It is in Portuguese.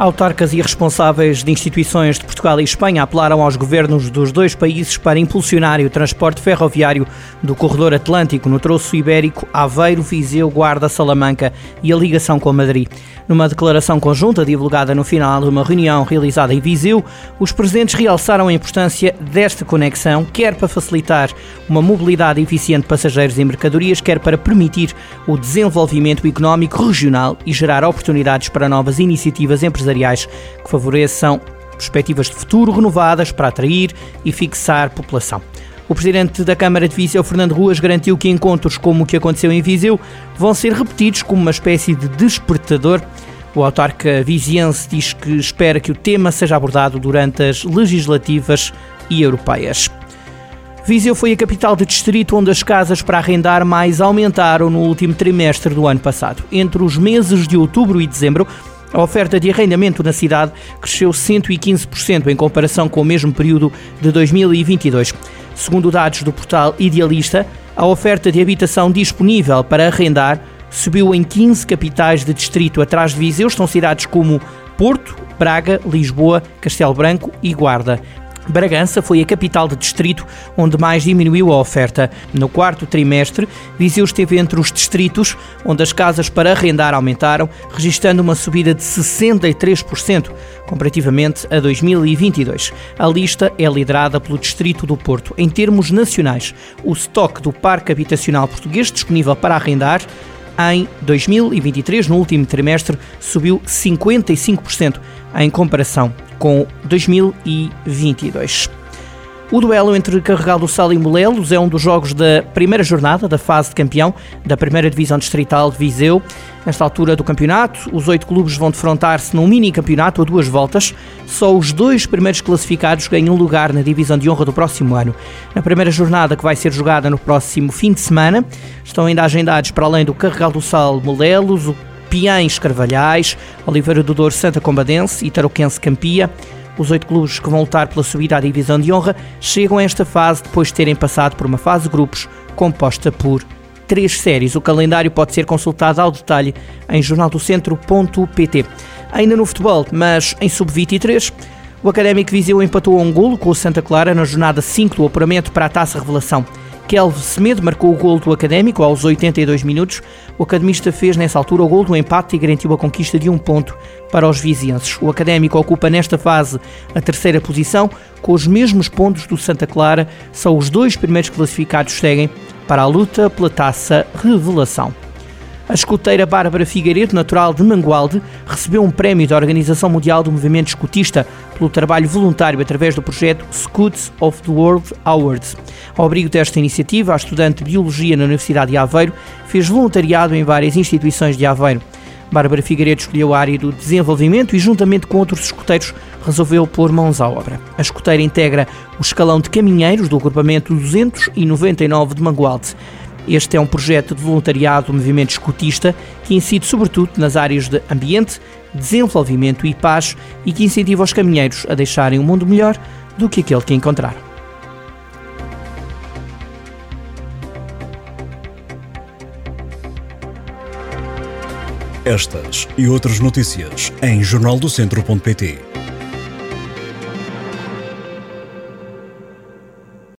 Autarcas e responsáveis de instituições de Portugal e Espanha apelaram aos governos dos dois países para impulsionar o transporte ferroviário do corredor atlântico no troço ibérico Aveiro, Viseu, Guarda, Salamanca e a ligação com Madrid. Numa declaração conjunta divulgada no final de uma reunião realizada em Viseu, os presentes realçaram a importância desta conexão, quer para facilitar uma mobilidade eficiente de passageiros e mercadorias, quer para permitir o desenvolvimento económico regional e gerar oportunidades para novas iniciativas empresariais empresariais que favoreçam perspectivas de futuro renovadas para atrair e fixar população. O presidente da Câmara de Viseu, Fernando Ruas, garantiu que encontros como o que aconteceu em Viseu vão ser repetidos como uma espécie de despertador. O autarca viziense diz que espera que o tema seja abordado durante as legislativas e europeias. Viseu foi a capital de distrito onde as casas para arrendar mais aumentaram no último trimestre do ano passado. Entre os meses de outubro e dezembro, a oferta de arrendamento na cidade cresceu 115% em comparação com o mesmo período de 2022. Segundo dados do portal Idealista, a oferta de habitação disponível para arrendar subiu em 15 capitais de distrito. Atrás de Viseu estão cidades como Porto, Braga, Lisboa, Castelo Branco e Guarda. Bragança foi a capital de distrito onde mais diminuiu a oferta. No quarto trimestre, Viseu esteve entre os distritos onde as casas para arrendar aumentaram, registrando uma subida de 63% comparativamente a 2022. A lista é liderada pelo distrito do Porto. Em termos nacionais, o estoque do parque habitacional português disponível para arrendar em 2023, no último trimestre, subiu 55% em comparação com 2022. O duelo entre Carregal do Sal e Molelos é um dos jogos da primeira jornada da fase de campeão da primeira divisão distrital de Viseu. Nesta altura do campeonato, os oito clubes vão defrontar-se num mini campeonato a duas voltas. Só os dois primeiros classificados ganham lugar na divisão de honra do próximo ano. Na primeira jornada, que vai ser jogada no próximo fim de semana, estão ainda agendados para além do Carregal do Sal Molelos, o Piães Carvalhais, Oliveira do Douro Santa Combadense e Tarouquense Campia. Os oito clubes que vão lutar pela subida à divisão de honra chegam a esta fase depois de terem passado por uma fase de grupos composta por três séries. O calendário pode ser consultado ao detalhe em jornaldocentro.pt. Ainda no futebol, mas em sub-23, o Académico Viseu empatou um golo com o Santa Clara na jornada 5 do apuramento para a Taça Revelação. Kelvin Semedo marcou o gol do Académico aos 82 minutos. O academista fez nessa altura o gol do empate e garantiu a conquista de um ponto para os vizienses. O Académico ocupa nesta fase a terceira posição, com os mesmos pontos do Santa Clara. Só os dois primeiros classificados seguem para a luta pela taça Revelação. A escoteira Bárbara Figueiredo, natural de Mangualde, recebeu um prémio da Organização Mundial do Movimento Escutista pelo trabalho voluntário através do projeto Scouts of the World Awards. Ao abrigo desta iniciativa, a estudante de Biologia na Universidade de Aveiro fez voluntariado em várias instituições de Aveiro. Bárbara Figueiredo escolheu a área do desenvolvimento e, juntamente com outros escuteiros, resolveu pôr mãos à obra. A escoteira integra o escalão de caminheiros do agrupamento 299 de Mangualde. Este é um projeto de voluntariado do movimento escutista que incide sobretudo nas áreas de ambiente, desenvolvimento e paz e que incentiva os caminheiros a deixarem um mundo melhor do que aquele que encontraram. Estas e outras notícias em jornaldocentro.pt